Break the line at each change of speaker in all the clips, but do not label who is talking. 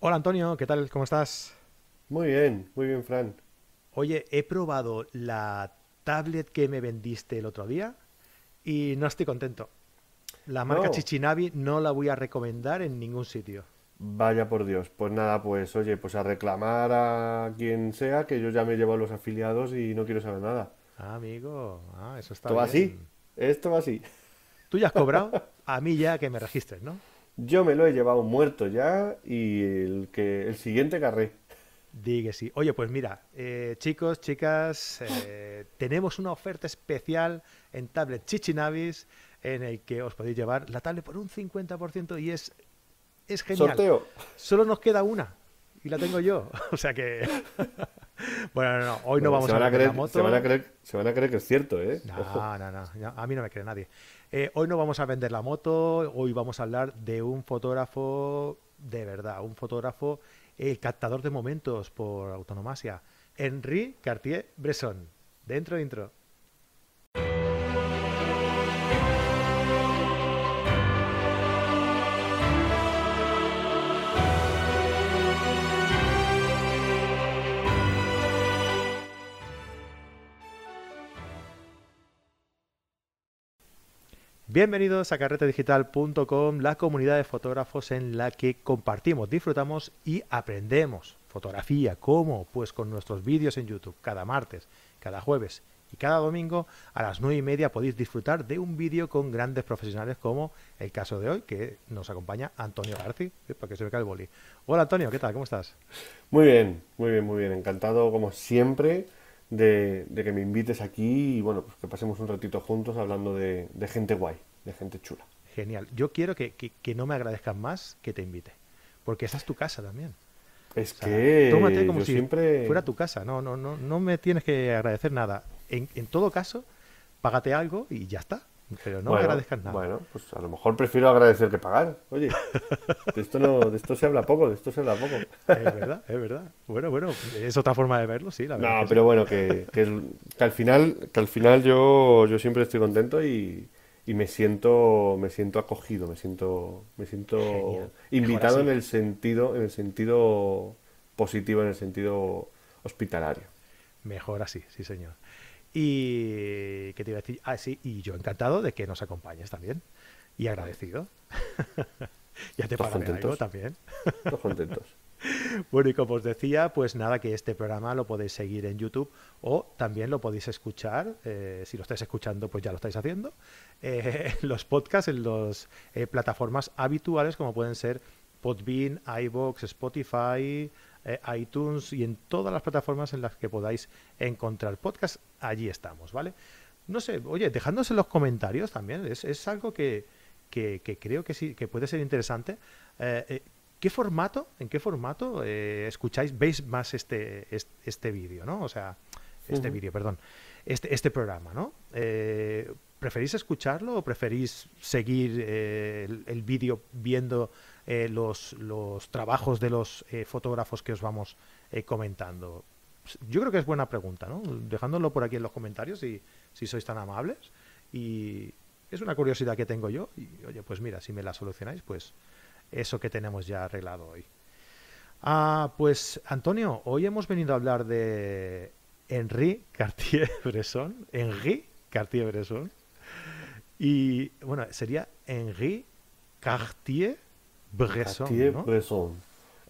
Hola Antonio, ¿qué tal? ¿Cómo estás?
Muy bien, muy bien, Fran.
Oye, he probado la tablet que me vendiste el otro día y no estoy contento. La marca
No,
Chichinavi no la voy a recomendar en ningún sitio.
vaya por Dios. Pues nada, pues oye, pues a reclamar a quien sea, que yo ya me llevo a los afiliados y no quiero saber nada.
Ah, amigo, ah, eso está
Esto va así,
bien.
esto va así.
Tú ya has cobrado, a mí ya que me registres, ¿no?
Yo me lo he llevado muerto ya y el que el siguiente carré.
Di que sí. Oye, pues mira, eh, chicos, chicas, eh, tenemos una oferta especial en tablet Chichinavis en el que os podéis llevar la tablet por un 50% y es, es genial.
Sorteo.
Solo nos queda una y la tengo yo. O sea que... Bueno, no, no, hoy no
Bueno,
vamos a la
creer, se van a creer, se van a creer que es cierto, ¿eh? Ojo.
No, no, no, a mí no me cree nadie. Eh, hoy no vamos a vender la moto, hoy vamos a hablar de un fotógrafo de verdad, un fotógrafo, el captador de momentos por autonomasia, Henri Cartier-Bresson. Dentro, intro. Bienvenidos a carretedigital.com, la comunidad de fotógrafos en la que compartimos, disfrutamos y aprendemos fotografía. ¿Cómo? Pues con nuestros vídeos en YouTube, cada martes, cada jueves y cada domingo a las nueve y media podéis disfrutar de un vídeo con grandes profesionales como el caso de hoy, que nos acompaña Antonio Garci, eh, para que se me cae el boli. Hola Antonio, ¿qué tal? ¿Cómo estás?
Muy bien, muy bien, muy bien. Encantado, como siempre, de, que me invites aquí y bueno, pues que pasemos un ratito juntos hablando de gente guay, de gente chula.
Genial. Yo quiero que, que- que no me agradezcas más que te invite, porque esa es tu casa también.
Es
O sea, tómate
que
como si
siempre...
fuera tu casa. No, no, no, no me tienes que agradecer nada. En, en todo caso, págate algo y ya está. Pero no me agradezcas nada.
bueno, pues a lo mejor prefiero agradecer que pagar. Oye, de esto no, de esto se habla poco, de esto se habla poco.
Es verdad, es verdad. Bueno, bueno, es otra forma de verlo, sí, la verdad.
No,
sí.
pero bueno, que, que, que al final, que al final yo, yo siempre estoy contento y, y me siento, me siento acogido, me siento, me siento
Genial.
invitado en el sentido, en el sentido positivo, en el sentido hospitalario.
Mejor así, sí, señor. Y qué te iba a decir, ah, sí, y yo encantado de que nos acompañes también. Y agradecido. ya te
¿Todos
pagaré algo también.
Todos contentos.
Bueno, y como os decía, pues nada, que este programa lo podéis seguir en YouTube o también lo podéis escuchar, eh, si lo estáis escuchando, pues ya lo estáis haciendo, eh, los podcasts, en las plataformas habituales como pueden ser Podbean, iVoox, Spotify, eh, iTunes y en todas las plataformas en las que podáis encontrar podcasts, allí estamos, ¿vale? No sé, oye, dejadnos en los comentarios también, es, es algo que, que- creo que sí, que puede ser interesante. Eh, eh, ¿Qué formato, en qué formato eh, escucháis, veis más este, este, este vídeo, ¿no? O sea, este vídeo, perdón, este, este programa, ¿no? Eh, ¿Preferís escucharlo o preferís seguir eh, el, el vídeo viendo eh, los, los trabajos de los eh, fotógrafos que os vamos eh, comentando? Yo creo que es buena pregunta, ¿no? Dejándolo por aquí en los comentarios si, si sois tan amables. Y es una curiosidad que tengo yo. Y oye, pues mira, si me la solucionáis, pues eso que tenemos ya arreglado hoy. Ah, pues Antonio, hoy hemos venido a hablar de Henri Cartier-Bresson. Henri Cartier-Bresson. Y bueno, sería Henri Cartier-Bresson, ¿no?
Cartier-Bresson.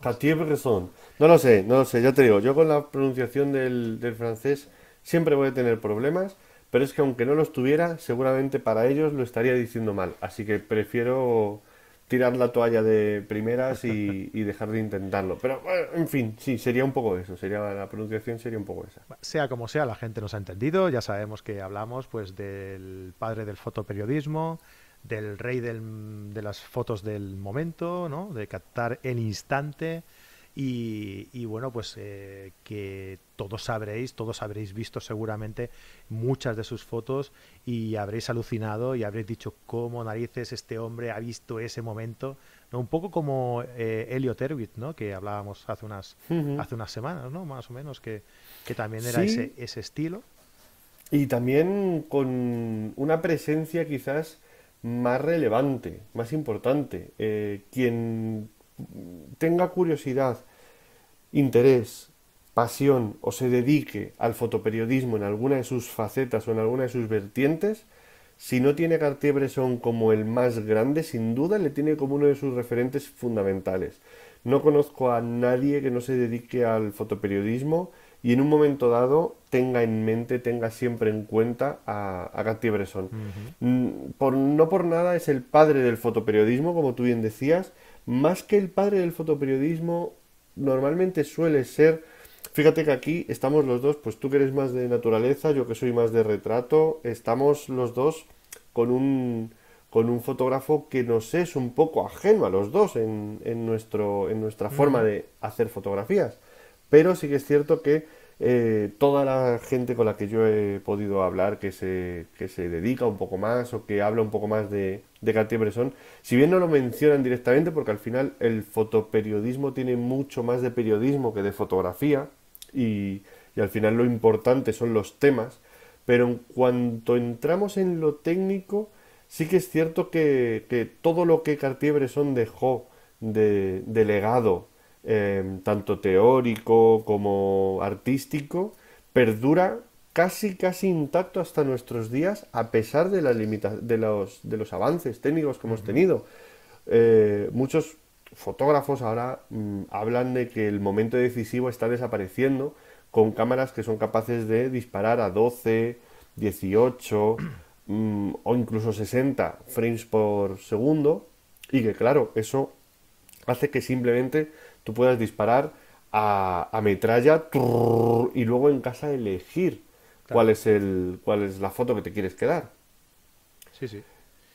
Cartier-Bresson. No lo sé, no lo sé, ya te digo, yo con la pronunciación del, del francés siempre voy a tener problemas, pero es que aunque no los tuviera, seguramente para ellos lo estaría diciendo mal. Así que prefiero tirar la toalla de primeras y, y dejar de intentarlo. Pero en fin, sí, sería un poco eso, sería la pronunciación sería un poco esa.
Sea como sea, la gente nos ha entendido. Ya sabemos que hablamos pues del padre del fotoperiodismo, del rey de las fotos del momento, ¿no? De captar el instante. Y, y bueno, pues eh, que todos sabréis, todos habréis visto seguramente muchas de sus fotos y habréis alucinado y habréis dicho cómo narices este hombre ha visto ese momento, ¿no? Un poco como eh, Elliot Erwitt, ¿no? Que hablábamos hace unas, hace unas semanas, ¿no? Más o menos, que, que también era
Sí.
ese, ese estilo.
Y también con una presencia quizás más relevante, más importante. Eh, quien tenga curiosidad, interés, pasión o se dedique al fotoperiodismo en alguna de sus facetas o en alguna de sus vertientes, si no tiene Cartier-Bresson como el más grande, sin duda le tiene como uno de sus referentes fundamentales. No conozco a nadie que no se dedique al fotoperiodismo y en un momento dado tenga en mente, tenga siempre en cuenta a, a Cartier-Bresson. Mm, por, no por nada es el padre del fotoperiodismo, como tú bien decías. Más que el padre del fotoperiodismo, normalmente suele ser... Fíjate que aquí estamos los dos, pues tú que eres más de naturaleza, yo que soy más de retrato, estamos los dos con un, con un fotógrafo que nos es un poco ajeno a los dos en, en nuestro, en nuestra forma de hacer fotografías. Pero sí que es cierto que eh, toda la gente con la que yo he podido hablar que se, que se dedica un poco más o que habla un poco más de, Cartier-Bresson, si bien no lo mencionan directamente, porque al final el fotoperiodismo tiene mucho más de periodismo que de fotografía y, y al final lo importante son los temas, pero en cuanto entramos en lo técnico, sí que es cierto que, que todo lo que Cartier-Bresson dejó de, de legado Em, tanto teórico como artístico, perdura casi casi intacto hasta nuestros días a pesar de, de, los, de los avances técnicos que hemos tenido. Eh, muchos fotógrafos ahora mm, hablan de que el momento decisivo está desapareciendo con cámaras que son capaces de disparar a 12, 18 mm, o incluso 60 frames por segundo y que claro, eso hace que simplemente tú puedas disparar a, metralla y luego en casa elegir cuál, es el, cuál es la foto que te quieres quedar.
Sí, sí.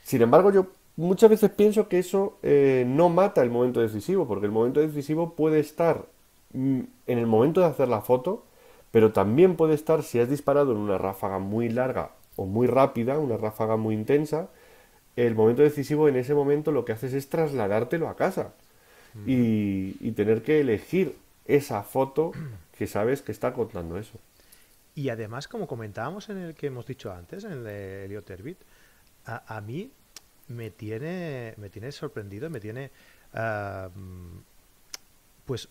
Sin embargo, yo muchas veces pienso que eso eh, no mata el momento decisivo, porque el momento decisivo puede estar mm, en el momento de hacer la foto, pero también puede estar si has disparado en una ráfaga muy larga o muy rápida, una ráfaga muy intensa, el momento decisivo en ese momento lo que haces es trasladártelo a casa y, tener que elegir esa foto que sabes que está contando eso.
Y además, como comentábamos en el que hemos dicho antes, en el de Elliot a, mí me tiene, me tiene sorprendido, me tiene, pues,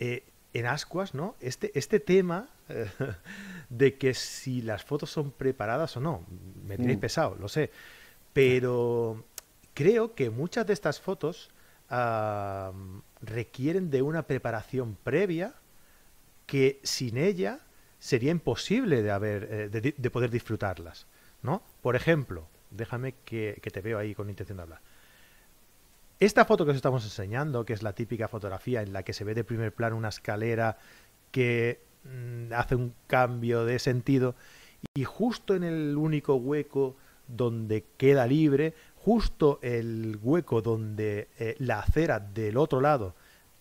eh, en ascuas, ¿no? Este, este tema de que si las fotos son preparadas o no, me tiene mm. pesado, lo sé, pero creo que muchas de estas fotos requieren de una preparación previa que sin ella sería imposible de, haber, eh, de, poder disfrutarlas. ¿no? Por ejemplo, déjame que, te veo ahí con intención de hablar. Esta foto que os estamos enseñando, que es la típica fotografía en la que se ve de primer plano una escalera que mm, hace un cambio de sentido y justo en el único hueco donde queda libre justo el hueco donde eh, la acera del otro lado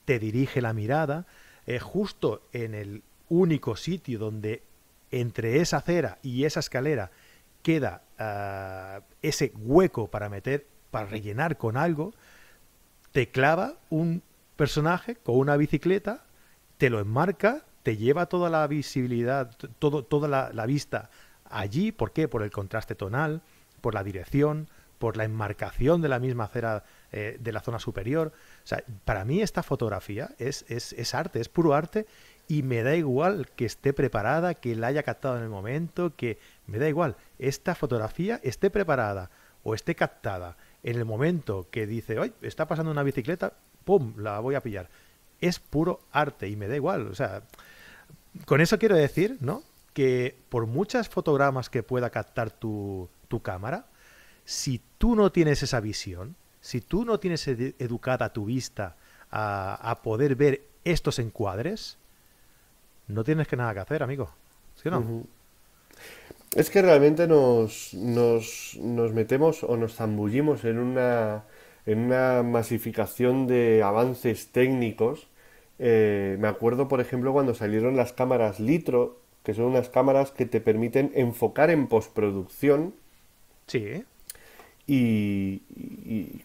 te dirige la mirada, eh, justo en el único sitio donde entre esa acera y esa escalera queda ah, ese hueco para meter, para rellenar con algo, te clava un personaje con una bicicleta, te lo enmarca, te lleva toda la visibilidad, todo, toda la, la vista allí. ¿Por qué? Por el contraste tonal, por la dirección, por la enmarcación de la misma acera eh, de la zona superior. O sea, para mí esta fotografía es, es, arte, es puro arte y me da igual que esté preparada, que la haya captado en el momento, que me da igual. Esta fotografía esté preparada o esté captada en el momento que dice, hoy está pasando una bicicleta, ¡pum!, la voy a pillar. Es puro arte y me da igual. O sea, con eso quiero decir, ¿no? Que por muchas fotogramas que pueda captar tu, tu cámara, si tú no tienes esa visión, si tú no tienes educada tu vista a, poder ver estos encuadres, no tienes que nada que hacer, amigo. ¿Sí o no?
Es que realmente nos, nos, metemos o nos zambullimos en una, en una masificación de avances técnicos. Eh, me acuerdo, por ejemplo, cuando salieron las cámaras litro, que son unas cámaras que te permiten enfocar en postproducción.
Sí.
Y,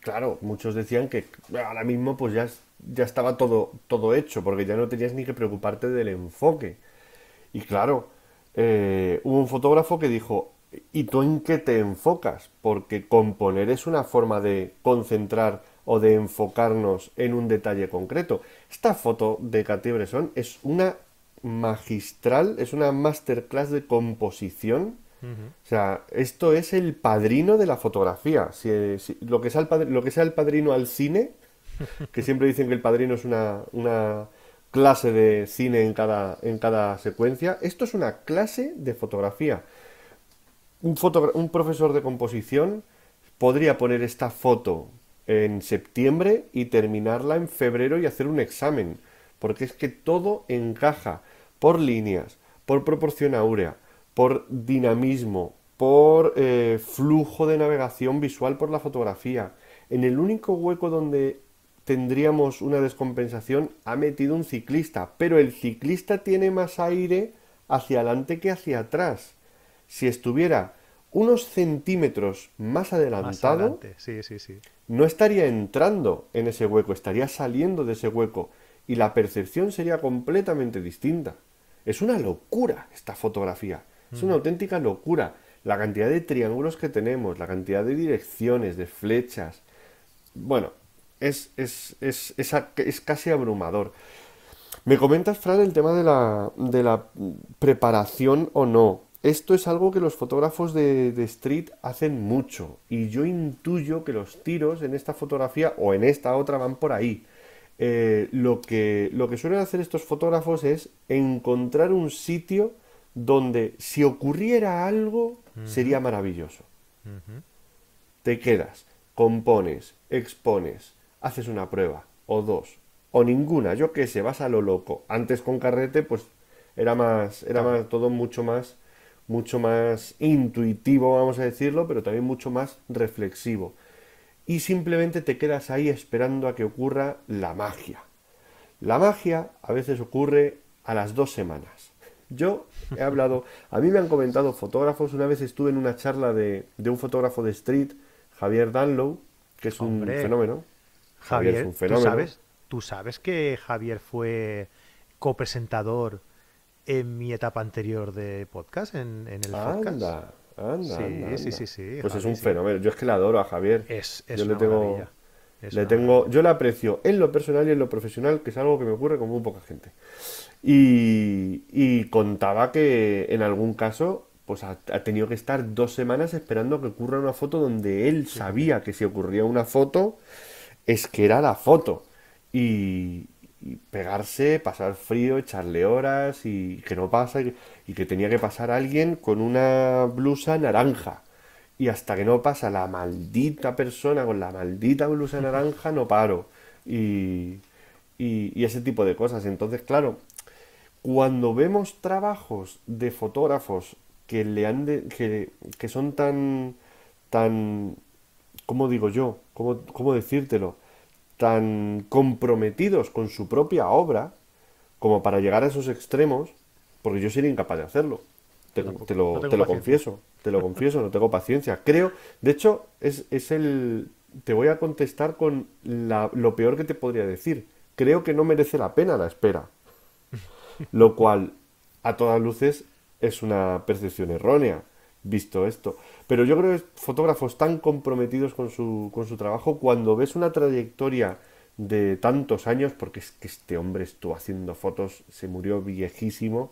claro, muchos decían que ahora mismo pues ya, ya estaba todo, todo hecho, porque ya no tenías ni que preocuparte del enfoque. Y claro, eh, hubo un fotógrafo que dijo, ¿y tú en qué te enfocas? Porque componer es una forma de concentrar o de enfocarnos en un detalle concreto. Esta foto de Cartier-Bresson es una magistral, es una masterclass de composición. O sea, esto es el padrino de la fotografía. Si, lo, que sea el padrino, lo que sea el padrino al cine, que siempre dicen que el padrino es una, una clase de cine en cada, en cada secuencia, esto es una clase de fotografía. Un, un profesor de composición podría poner esta foto en septiembre y terminarla en febrero y hacer un examen, porque es que todo encaja por líneas, por proporción áurea, por dinamismo, por eh, flujo de navegación visual por la fotografía. En el único hueco donde tendríamos una descompensación ha metido un ciclista, pero el ciclista tiene más aire hacia adelante que hacia atrás. Si estuviera unos centímetros más adelantado, no estaría entrando en ese hueco, estaría saliendo de ese hueco y la percepción sería completamente distinta. Es una locura esta fotografía, es una auténtica locura. La cantidad de triángulos que tenemos, la cantidad de direcciones, de flechas. Bueno, es, es, es, es casi abrumador. Me comentas, Fran, el tema de la, de la preparación o no. Esto es algo que los fotógrafos de, street hacen mucho y yo intuyo que los tiros en esta fotografía o en esta otra van por ahí. Eh, lo, que, lo que suelen hacer estos fotógrafos es encontrar un sitio donde si ocurriera algo sería maravilloso. Te quedas, compones, expones, haces una prueba o dos o ninguna, yo qué sé, vas a lo loco. Antes con carrete pues era más, era más, todo mucho más mucho más intuitivo, vamos a decirlo, pero también mucho más reflexivo. Y simplemente te quedas ahí esperando a que ocurra la magia. La magia a veces ocurre a las dos semanas. Yo he hablado, a mí me han comentado fotógrafos, una vez estuve en una charla de, un fotógrafo de street, Javier Danlow, que es un fenómeno.
Javier, es un fenómeno. ¿tú sabes, tú sabes que Javier fue copresentador en mi etapa anterior de podcast, en, el podcast.
Anda, anda,
sí, sí, sí,
Pues es un fenómeno. Yo es que le adoro a Javier.
Es, es
yo
le
tengo, le tengo, yo le aprecio en lo personal y en lo profesional, que es algo que me ocurre con muy poca gente. Y, contaba que en algún caso, pues ha, tenido que estar dos semanas esperando que ocurra una foto donde él sabía que si ocurría una foto, es que era la foto. Y, y pegarse, pasar frío, echarle horas y que no pasa y que tenía que pasar alguien con una blusa naranja. Y hasta que no pasa la maldita persona con la maldita blusa naranja, no paro. Y, y, ese tipo de cosas. Entonces, claro, cuando vemos trabajos de fotógrafos que le han que, que, son tan tan ¿cómo digo yo? ¿Cómo, cómo decírtelo? tan comprometidos con su propia obra como para llegar a esos extremos, porque yo sería incapaz de hacerlo. Te, lo, te lo confieso, te lo confieso, no tengo paciencia. Creo, de hecho, es, es el... Te voy a contestar con lo peor que te podría decir. Creo que no merece la pena la espera. Lo cual, a todas luces, es una percepción errónea, visto esto. Pero yo creo que fotógrafos tan comprometidos con su, con su trabajo, cuando ves una trayectoria de tantos años, porque es que este hombre estuvo haciendo fotos, se murió viejísimo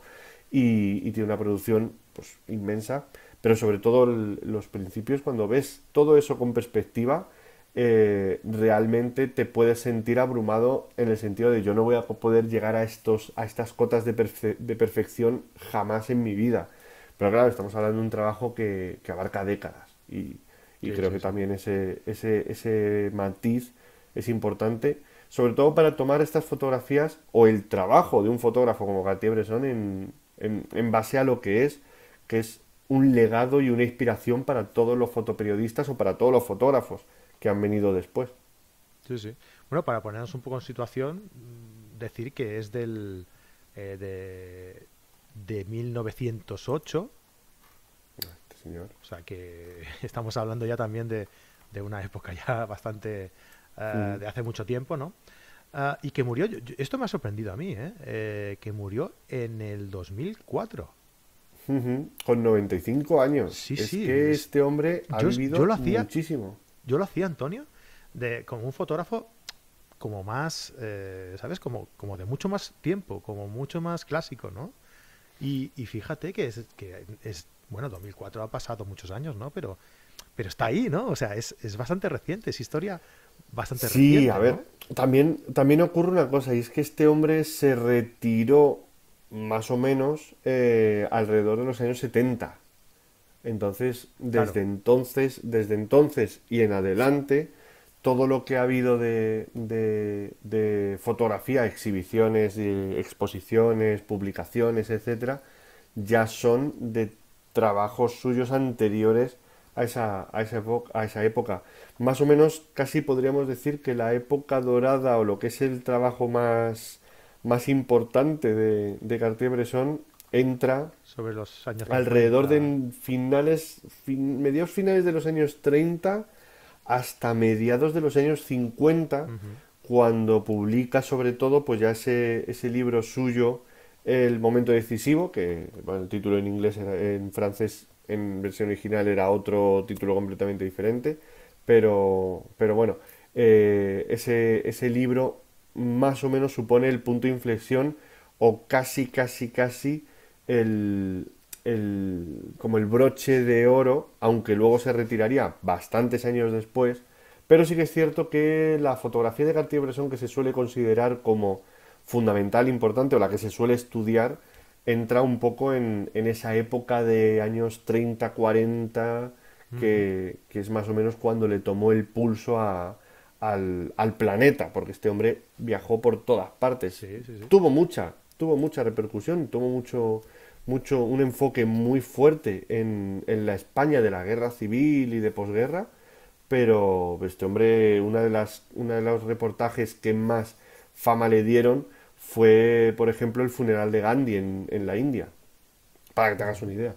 y, tiene una producción pues, inmensa, pero sobre todo los principios, cuando ves todo eso con perspectiva, eh, realmente te puedes sentir abrumado en el sentido de yo no voy a poder llegar a, estos, a estas cotas de, de perfección jamás en mi vida. Pero claro, estamos hablando de un trabajo que, abarca décadas y, creo que también ese, ese, ese matiz es importante, sobre todo para tomar estas fotografías o el trabajo de un fotógrafo como Cartier-Bresson en, en, base a lo que es, que es un legado y una inspiración para todos los fotoperiodistas o para todos los fotógrafos que han venido después.
Sí, sí. Bueno, para ponernos un poco en situación, decir que es del, eh, de, de 1908.
Este señor.
O sea que estamos hablando ya también de, una época ya bastante eh, de hace mucho tiempo, ¿no? Ah, y que murió, esto me ha sorprendido a mí, ¿eh? ¿eh? que murió en el 2004.
Con 95 años.
Sí,
es
sí.
que este hombre ha vivido
yo lo hacía,
muchísimo.
Yo lo hacía, Antonio, de, con un fotógrafo como más, eh, ¿sabes? Como, como de mucho más tiempo, como mucho más clásico, ¿no? Y, y fíjate que es, que es, bueno, 2004 ha pasado muchos años, ¿no? Pero, pero está ahí, ¿no? O sea, es, es bastante reciente, es historia bastante reciente.
Sí, a ver, también, también ocurre una cosa, y es que este hombre se retiró más o menos eh, alrededor de los años 70. Entonces, desde
Claro.
entonces, desde entonces y en adelante, todo lo que ha habido de, de- de fotografía, exhibiciones, y exposiciones, publicaciones, etcétera, ya son de trabajos suyos anteriores a esa, a esa a esa época. Más o menos, casi podríamos decir que la época dorada o lo que es el trabajo más, más importante de, de Cartier-Bresson entra
Sobre los años
alrededor
50.
de finales, fin- mediados finales de los años 30 hasta mediados de los años 50,
Ujú.
cuando publica sobre todo pues ya ese, ese libro suyo, El momento decisivo, que bueno, el título en inglés era- en francés en versión original era otro título completamente diferente, pero, pero bueno, eh, ese, ese libro más o menos supone el punto de inflexión o casi, casi, casi el, el- como el broche de oro, aunque luego se retiraría bastantes años después, pero sí que es cierto que la fotografía de Cartier-Bresson que se suele considerar como fundamental, importante o la que se suele estudiar, entra un poco en, en esa época de años 30, 40, que, que es más o menos cuando le tomó el pulso a- al, al planeta, porque este hombre viajó por todas partes.
Sí, sí, sí.
Tuvo mucha, tuvo mucha repercusión, tuvo mucho, mucho, un enfoque muy fuerte en, en la España de la guerra civil y de posguerra, pero este hombre, una de las, una de los reportajes que más fama le dieron fue, por ejemplo, el funeral de Gandhi en, en la India, para que te hagas una idea.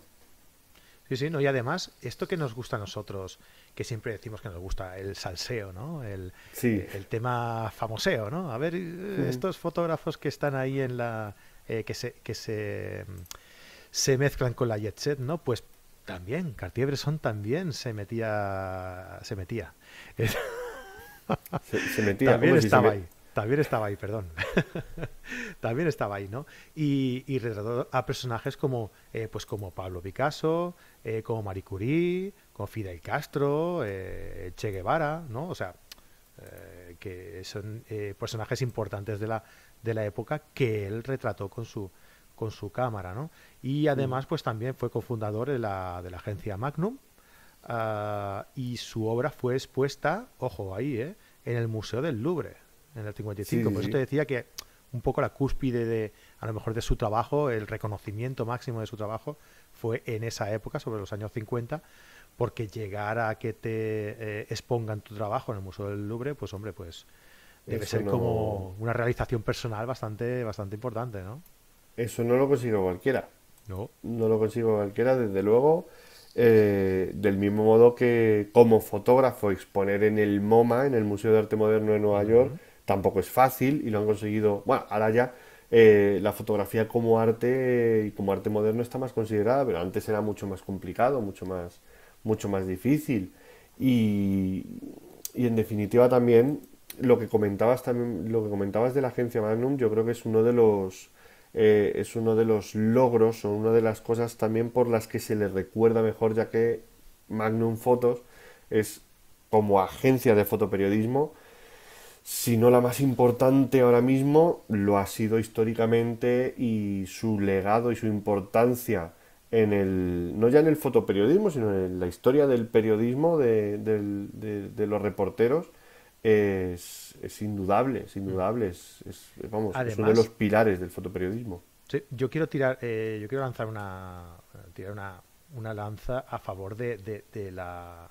Sí, sí, no, y además, esto que nos gusta a nosotros, que siempre decimos que nos gusta el salseo, ¿no? El,
Sí.
eh, el tema famoseo, ¿no? A ver, eh, estos fotógrafos que están ahí en la. eh, que se, que se, mm, se mezclan con la jet set, ¿no? Pues también, Cartier-Bresson también se metía. Se metía.
Se, se metía,
También
hombre, si se
estaba ahí. También estaba ahí, perdón. También estaba ahí, ¿no? Y, y retrató a personajes como, eh, pues como Pablo Picasso, eh, como Marie Curie, como Fidel Castro, eh, Che Guevara, ¿no? O sea, eh, que son eh, personajes importantes de la, de la época que él retrató con su, con su cámara, ¿no? Y además, pues también fue cofundador de la, de la agencia Magnum, ah, y su obra fue expuesta, ojo ahí, ¿eh? en el Museo del Louvre, en el 55.
Sí,
Por eso te decía que un poco la cúspide de, a lo mejor, de su trabajo, el reconocimiento máximo de su trabajo, fue en esa época, sobre los años 50, porque llegar a que te eh, expongan tu trabajo en el Museo del Louvre, pues hombre, pues debe
Eso
ser
no-
como una realización personal bastante, bastante importante, ¿no?
Eso no lo consigue cualquiera.
No.
No lo consigo cualquiera, desde luego. eh, del mismo modo que como fotógrafo exponer en el MoMA, en el Museo de Arte Moderno de Nueva York, tampoco es fácil y lo han conseguido. Bueno, ahora ya eh, la fotografía como arte y como arte moderno está más considerada, pero antes era mucho más complicado, mucho más, mucho más difícil. Y, y en definitiva también lo que comentabas también, lo que comentabas de la agencia Magnum, yo creo que es uno de los eh, es uno de los logros o una de las cosas también por las que se le recuerda mejor, ya que Magnum Photos es como agencia de fotoperiodismo, si no la más importante ahora mismo, lo ha sido históricamente y su legado y su importancia en el, no ya en el fotoperiodismo, sino en la historia del periodismo, de, de- de los reporteros, es, es indudable, es indudable, es, es- vamos, es uno de los pilares del fotoperiodismo.
Sí, yo quiero tirar, eh, yo quiero lanzar una, tirar una, una lanza a favor de, de, de la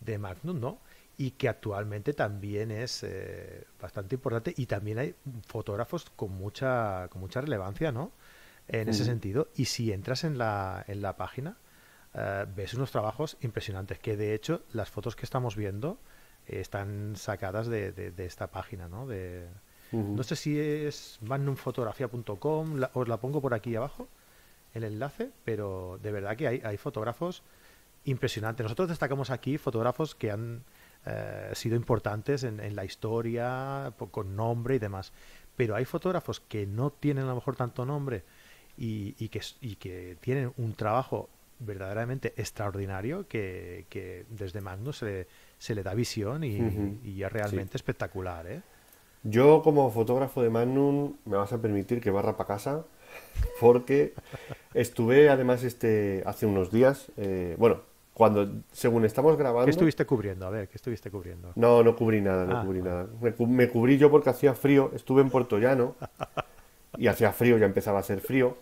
de Magnum, ¿no? Y que actualmente también es eh, bastante importante y también hay fotógrafos con mucha, con mucha relevancia, ¿no? En ese sentido. Y si entras en la, en la página, eh, ves unos trabajos impresionantes, que de hecho las fotos que estamos viendo eh, están sacadas de, de- de esta página, ¿no? De, no sé si es magnumfotografía.com, os la pongo por aquí abajo, el enlace, pero de verdad que hay, hay fotógrafos impresionantes. Nosotros destacamos aquí fotógrafos que han eh, sido importantes en, la historia, con nombre y demás. Pero hay fotógrafos que no tienen a lo mejor tanto nombre y, y, que, y que tienen un trabajo verdaderamente extraordinario que, desde Magnus se le, se le da visión y, es realmente espectacular. ¿eh?
Yo como fotógrafo de Magnum me vas a permitir que barra para casa porque estuve además este hace unos días, eh, bueno, cuando según estamos grabando...
¿Qué estuviste cubriendo? A ver, ¿qué estuviste cubriendo?
No, no cubrí nada, no ah, cubrí nada. Me, cubrí yo porque hacía frío, estuve en Puerto Llano y hacía frío, ya empezaba a hacer frío.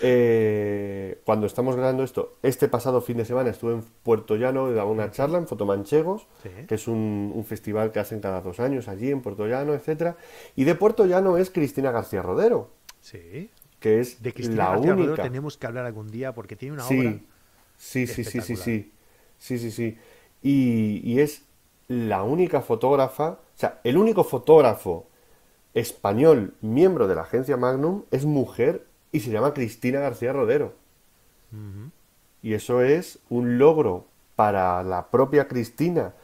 Eh, cuando estamos grabando esto, este pasado fin de semana estuve en Puerto Llano y daba una charla en Fotomanchegos, que es un, festival que hacen cada dos años allí en Puerto Llano, etcétera. Y de Puerto Llano es Cristina García Rodero.
Sí.
Que es
de Cristina
la
García
única.
tenemos que hablar algún día porque tiene una
sí,
obra.
Sí, sí, sí, sí, sí. Sí, sí, sí. Y, y es la única fotógrafa, o sea, el único fotógrafo español miembro de la agencia Magnum es mujer y se llama Cristina García Rodero. Y eso es un logro para la propia Cristina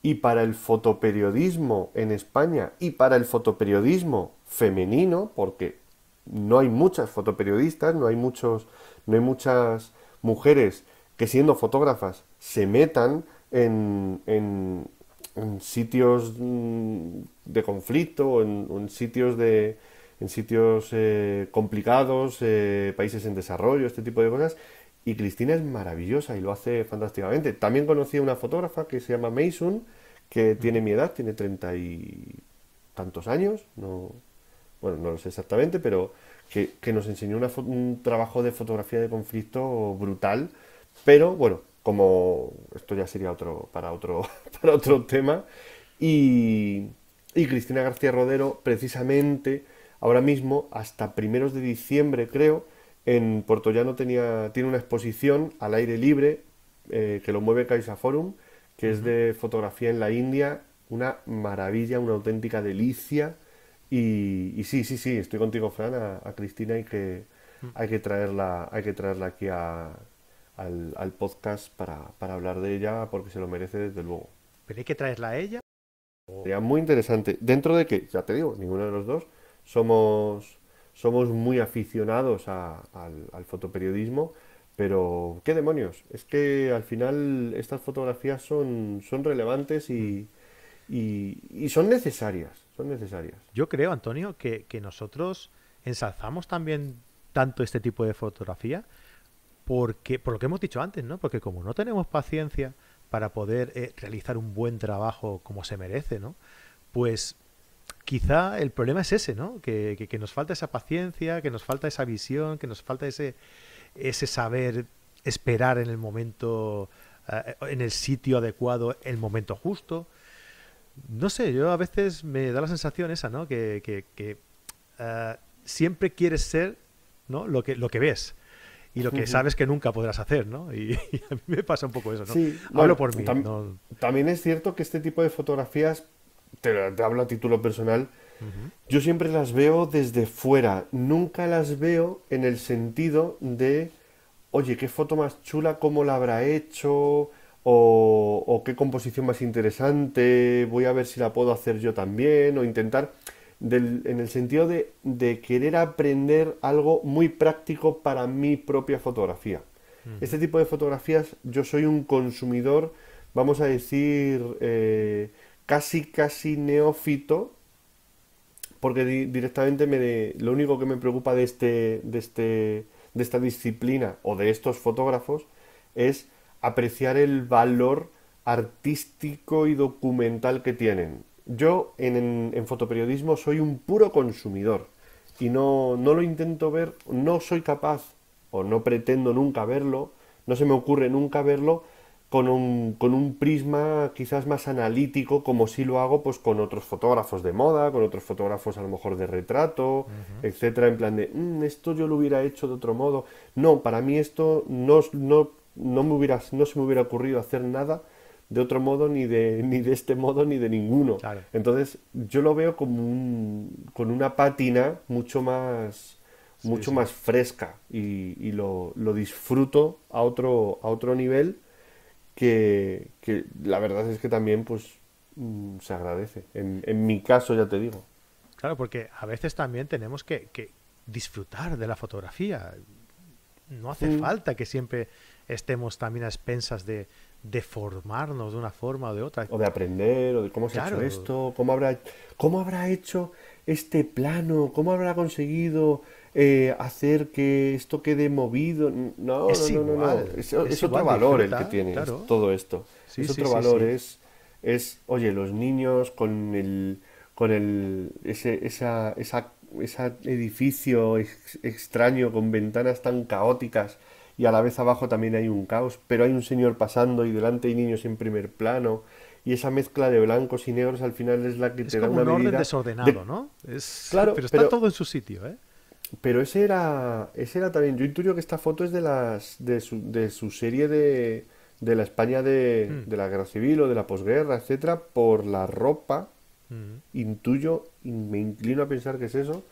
y para el fotoperiodismo en España y para el fotoperiodismo femenino, porque no hay muchas fotoperiodistas, no hay muchos, no hay muchas mujeres que siendo fotógrafas se metan en, en, sitios mm, de conflicto, en, en sitios de, en sitios eh, complicados, eh, países en desarrollo, este tipo de cosas. Y Cristina es maravillosa y lo hace fantásticamente. También conocí a una fotógrafa que se llama Mason, que tiene mi edad, tiene treinta y tantos años, no, bueno, no lo sé exactamente, pero que, nos enseñó un trabajo de fotografía de conflicto brutal. Pero bueno, como esto ya sería otro para otro para otro tema. Y, y Cristina García Rodero precisamente Ahora mismo, hasta primeros de diciembre, creo, en Puerto Llano tenía, tiene una exposición al aire libre eh, que lo mueve Caixa Forum, que es de fotografía en la India, una maravilla, una auténtica delicia. Y, sí, sí, sí, estoy contigo, Fran, a, Cristina hay que, hay que traerla, hay que traerla aquí al, podcast para, para hablar de ella, porque se lo merece desde luego.
¿Pero hay que traerla a ella?
Sería muy interesante. Dentro de que, ya te digo, ninguno de los dos somos, somos muy aficionados al, fotoperiodismo, pero ¿qué demonios? Es que al final estas fotografías son, son relevantes y, y, son necesarias, son necesarias.
Yo creo, Antonio, que, nosotros ensalzamos también tanto este tipo de fotografía porque, por lo que hemos dicho antes, ¿no? Porque como no tenemos paciencia para poder eh, realizar un buen trabajo como se merece, ¿no? Pues quizá el problema es ese, ¿no? Que, nos falta esa paciencia, que nos falta esa visión, que nos falta ese, ese saber esperar en el momento, eh, en el sitio adecuado, el momento justo. No sé, yo a veces me da la sensación esa, ¿no? Que, que, eh, siempre quieres ser ¿no? lo, que, lo que ves y lo que sabes que nunca podrás hacer, ¿no? Y, a mí me pasa un poco eso, ¿no?
Sí,
Hablo por mí.
También es cierto que este tipo de fotografías te, hablo a título personal, yo siempre las veo desde fuera, nunca las veo en el sentido de, oye, qué foto más chula, cómo la habrá hecho, o, qué composición más interesante, voy a ver si la puedo hacer yo también, o intentar, en el sentido de, de, querer aprender algo muy práctico para mi propia fotografía. Este tipo de fotografías, yo soy un consumidor, vamos a decir, eh, casi, casi neófito, porque directamente me lo único que me preocupa de, este, de, este, de esta disciplina o de estos fotógrafos es apreciar el valor artístico y documental que tienen. Yo en, en, fotoperiodismo soy un puro consumidor y no, no lo intento ver, no soy capaz o no pretendo nunca verlo, no se me ocurre nunca verlo con un, con un prisma quizás más analítico, como si lo hago pues con otros fotógrafos de moda, con otros fotógrafos a lo mejor de retrato, etcétera, en plan de mm, esto yo lo hubiera hecho de otro modo. No, para mí esto no, no, no, me hubiera, no se me hubiera ocurrido hacer nada de otro modo, ni de, ni de este modo, ni de ninguno. Entonces, yo lo veo como un, con una pátina mucho más mucho más fresca y, y lo, lo disfruto a otro, a otro nivel que, la verdad es que también pues mm, se agradece. En, en mi caso, ya te digo.
Claro, porque a veces también tenemos que, que disfrutar de la fotografía. No hace
Mm.
falta que siempre estemos también a expensas de, de formarnos de una forma o de otra.
O de aprender, o de cómo se ha hecho esto, cómo habrá, cómo habrá hecho este plano, cómo habrá conseguido eh, hacer que esto quede movido. No,
Es
no, no, no, no. Es,
es
es otro valor el que tiene
claro.
todo esto.
Sí,
es otro
sí,
valor,
sí.
es, es, oye, los niños con el, con el, ese, esa, esa, ese edificio ex- extraño con ventanas tan caóticas y a la vez abajo también hay un caos, pero hay un señor pasando y delante hay niños en primer plano y esa mezcla de blancos y negros al final es la que
Es
te da una
un orden desordenado,
de-
¿no? Es,
Claro,
pero está
pero-
todo en su sitio, ¿eh?
Pero ese era, ese era también, yo intuyo que esta foto es de las de su, de su serie de, de la España de,
Mm.
de la guerra civil o de la posguerra, etcétera, por la ropa,
Mm.
intuyo me inclino a pensar que es eso.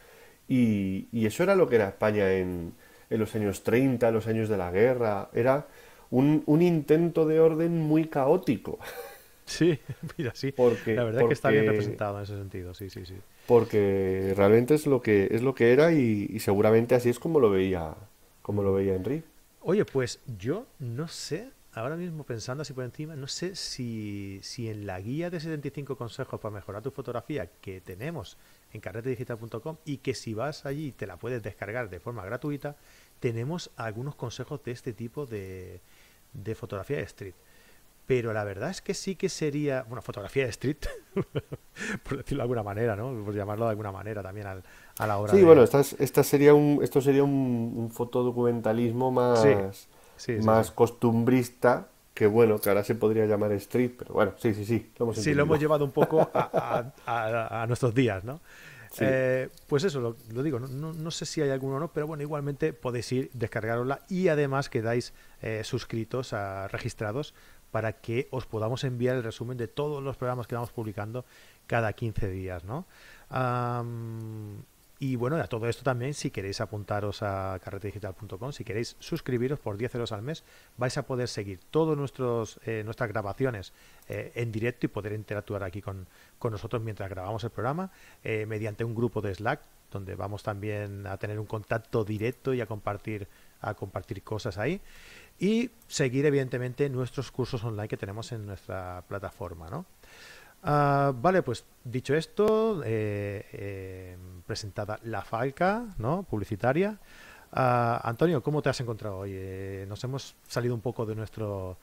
Y, y eso era lo que era España en, en los años 30, los años de la guerra. Era un, un intento de orden muy caótico.
Sí, mira, sí.
Porque,
La verdad es que está bien representado en ese sentido, sí, sí, sí.
porque realmente es lo que es lo que era y, y seguramente así es como lo veía como lo veía Henry.
Oye, pues yo no sé, ahora mismo pensando así por encima, no sé si, si en la guía de 75 consejos para mejorar tu fotografía que tenemos en carretedigital.com y que si vas allí te la puedes descargar de forma gratuita, tenemos algunos consejos de este tipo de, de fotografía de street. Pero la verdad es que sí que sería, bueno, fotografía de street, por decirlo de alguna manera, ¿no? Por llamarlo de alguna manera también al- a la hora
Sí,
de...
bueno, esta, es- esta sería un, esto sería un, un fotodocumentalismo más,
Sí, sí, sí,
más costumbrista, que bueno, que ahora se podría llamar street, pero bueno, sí, sí, sí, lo hemos
Sí, lo hemos llevado un poco a, a- a- a nuestros días, ¿no?
Sí.
Eh, pues eso, lo, lo digo, no, no- no sé si hay alguno o no, pero bueno, igualmente podéis ir, descargarosla y además quedáis eh, suscritos, a, registrados, para que os podamos enviar el resumen de todos los programas que vamos publicando cada 15 días, ¿no? Y bueno, a todo esto también, si queréis apuntaros a carretedigital.com, si queréis suscribiros por 10 euros al mes, vais a poder seguir todas eh, nuestras grabaciones eh, en directo y poder interactuar aquí con, con nosotros mientras grabamos el programa, eh, mediante un grupo de Slack, donde vamos también a tener un contacto directo y a compartir, a compartir cosas ahí. Y seguir, evidentemente, nuestros cursos online que tenemos en nuestra plataforma, ¿no? Ah, vale, pues dicho esto, eh, eh, presentada la falca, ¿no? Publicitaria. Ah, Antonio, ¿cómo te has encontrado hoy? Eh, nos hemos salido un poco de nuestro,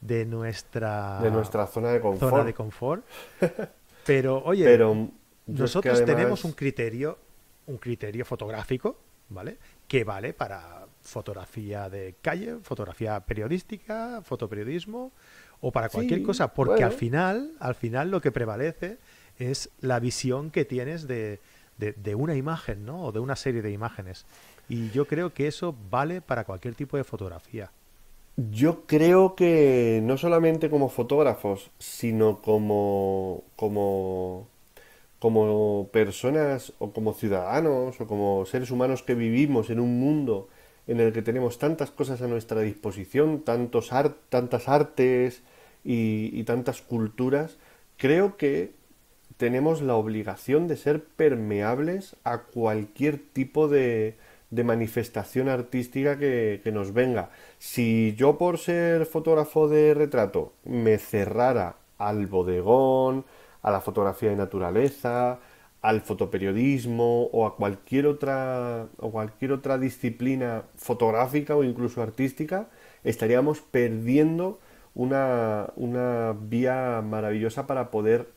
de nuestra,
de nuestra zona de confort.
zona de confort. Pero oye,
Pero
nosotros
además-
tenemos un criterio, un criterio fotográfico, ¿vale? Que vale para fotografía de calle, fotografía periodística, fotoperiodismo o para cualquier
Sí,
cosa, porque al final, al final lo que prevalece es la visión que tienes de, de- de una imagen, ¿no? O de una serie de imágenes. Y yo creo que eso vale para cualquier tipo de fotografía.
Yo creo que no solamente como fotógrafos, sino como, como, como personas o como ciudadanos o como seres humanos que vivimos en un mundo en el que tenemos tantas cosas a nuestra disposición, tantos ar- tantas artes y, tantas culturas, creo que tenemos la obligación de ser permeables a cualquier tipo de, de manifestación artística que, que nos venga. Si yo por ser fotógrafo de retrato me cerrara al bodegón, a la fotografía de naturaleza, al fotoperiodismo o a cualquier otra o cualquier otra disciplina fotográfica o incluso artística, estaríamos perdiendo una, una vía maravillosa para poder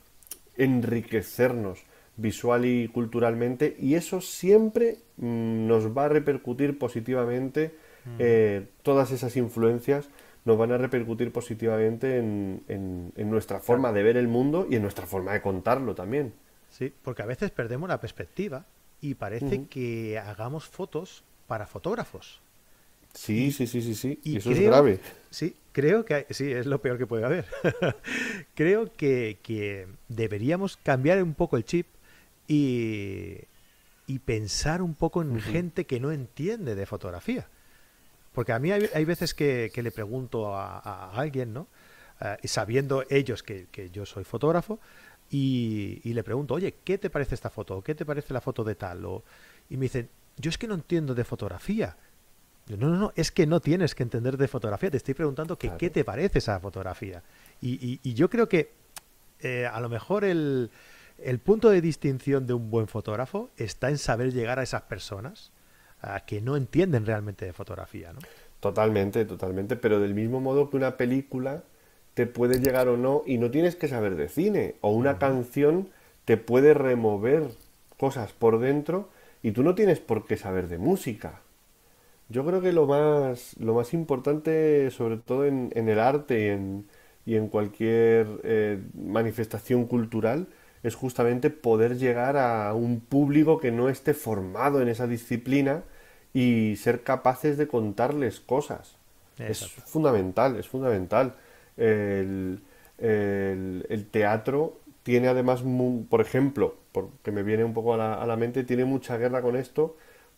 enriquecernos visual y culturalmente y eso siempre mm, nos va a repercutir positivamente eh, todas esas influencias nos van a repercutir positivamente en, en- en nuestra forma de ver el mundo y en nuestra forma de contarlo también.
Sí, porque a veces perdemos la perspectiva y parece que hagamos fotos para fotógrafos.
Sí, sí, sí, sí, sí.
Y
eso es grave.
Sí, creo que hay- sí, es lo peor que puede haber. creo que, que deberíamos cambiar un poco el chip y, y pensar un poco en gente que no entiende de fotografía. Porque a mí hay, hay veces que, que le pregunto a, a alguien, ¿no? y sabiendo ellos que, yo soy fotógrafo, y, le pregunto, oye, ¿qué te parece esta foto? ¿Qué te parece la foto de tal? O, y me dicen, yo es que no entiendo de fotografía. No, no, no, es que no tienes que entender de fotografía. Te estoy preguntando que qué te parece esa fotografía. Y, y, yo creo que eh, a lo mejor el, el, punto de distinción de un buen fotógrafo está en saber llegar a esas personas que no entienden realmente de fotografía, ¿no?
Totalmente, totalmente. Pero del mismo modo que una película te puede llegar o no y no tienes que saber de cine. O una canción te puede remover cosas por dentro y tú no tienes por qué saber de música. Yo creo que lo más, lo más importante, sobre todo en, el arte y en, y en cualquier eh, manifestación cultural, es justamente poder llegar a un público que no esté formado en esa disciplina y ser capaces de contarles cosas. Es fundamental, es fundamental. El, el, teatro tiene además, por ejemplo, porque me viene un poco a la, a la, mente, tiene mucha guerra con esto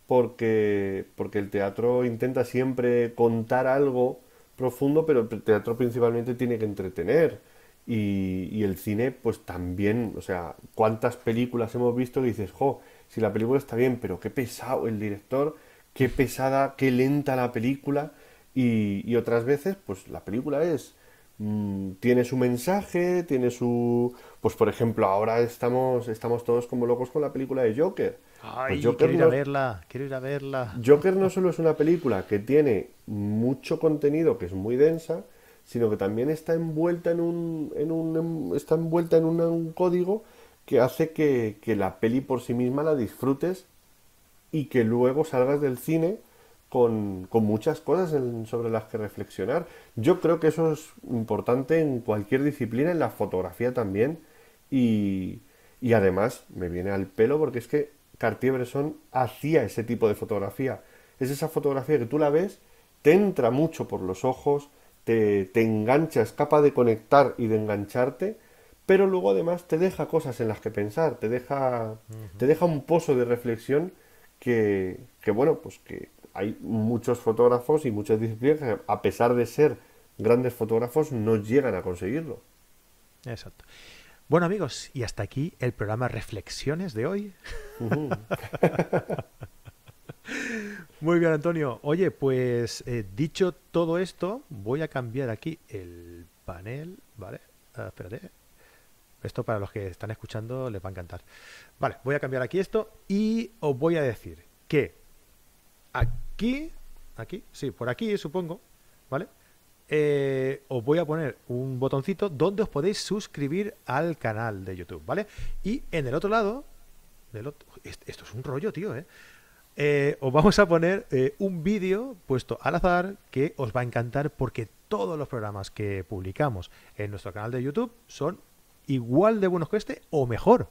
porque, porque el teatro intenta siempre contar algo profundo, pero el teatro principalmente tiene que entretener. Y, el cine, pues también, o sea, cuántas películas hemos visto que dices, jo, si la película está bien, pero qué pesado el director, qué pesada, qué lenta la película. Y, otras veces, pues la película es, mm, tiene su mensaje, tiene su, pues por ejemplo, ahora estamos, estamos todos como locos con la película de Joker.
Ay, pues quiero ir a verla, quiero ir a verla.
Joker no solo es una película que tiene mucho contenido, que es muy densa, sino que también está envuelta en un, en un está envuelta en un, código que hace que, la peli por sí misma la disfrutes y que luego salgas del cine con, muchas cosas sobre las que reflexionar. Yo creo que eso es importante en cualquier disciplina, en la fotografía también, y, y además me viene al pelo porque es que Cartier-Bresson hacía ese tipo de fotografía. Es esa fotografía que tú la ves, te entra mucho por los ojos, te, engancha, es capaz de conectar y de engancharte, pero luego además te deja cosas en las que pensar, te deja, te deja un pozo de reflexión que, que, bueno, pues que hay muchos fotógrafos y muchas disciplinas que a pesar de ser grandes fotógrafos no llegan a conseguirlo.
Exacto. Bueno amigos, y hasta aquí el programa Reflexiones de hoy. Muy bien, Antonio. Oye, pues eh, dicho todo esto, voy a cambiar aquí el panel, ¿vale? Ah, espérate. Esto para los que están escuchando les va a encantar. Vale, voy a cambiar aquí esto y os voy a decir que aquí, aquí, sí, por aquí supongo, ¿vale? Eh, os voy a poner un botoncito donde os podéis suscribir al canal de YouTube, ¿vale? Y en el otro lado, del otro, esto es un rollo, tío, ¿eh? Eh, os vamos a poner eh, un vídeo puesto al azar que os va a encantar porque todos los programas que publicamos en nuestro canal de YouTube son igual de buenos que este o mejor.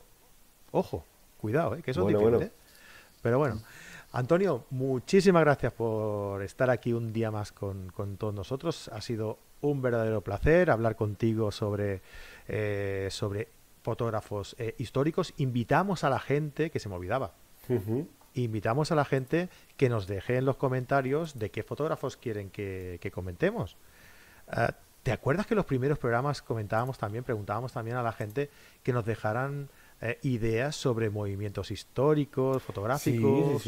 Ojo, cuidado, eh, que eso es diferente. Pero bueno, Antonio, muchísimas gracias por estar aquí un día más con, todos nosotros. Ha sido un verdadero placer hablar contigo sobre, sobre fotógrafos históricos. Invitamos a la gente, que se me olvidaba, invitamos a la gente que nos deje en los comentarios de qué fotógrafos quieren que, comentemos. Ah, ¿Te acuerdas que en los primeros programas comentábamos también, preguntábamos también a la gente que nos dejaran eh, ideas sobre movimientos históricos, fotográficos?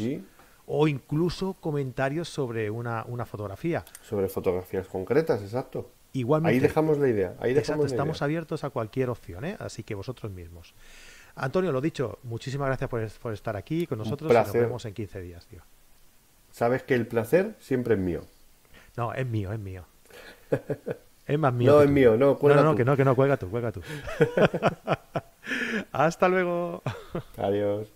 O incluso comentarios sobre una, fotografía.
Sobre fotografías concretas, exacto.
Igualmente.
Ahí dejamos la idea. Ahí
exacto, estamos abiertos a cualquier opción, ¿eh? así que vosotros mismos. Antonio, lo dicho, muchísimas gracias por, estar aquí con nosotros y nos vemos en 15 días, tío.
Sabes que el placer siempre es mío.
No, es mío, es mío. Es más mío.
No, es mío, no,
cuelga No, no, que no, que no, cuelga tú, cuelga tú. Hasta luego.
Adiós.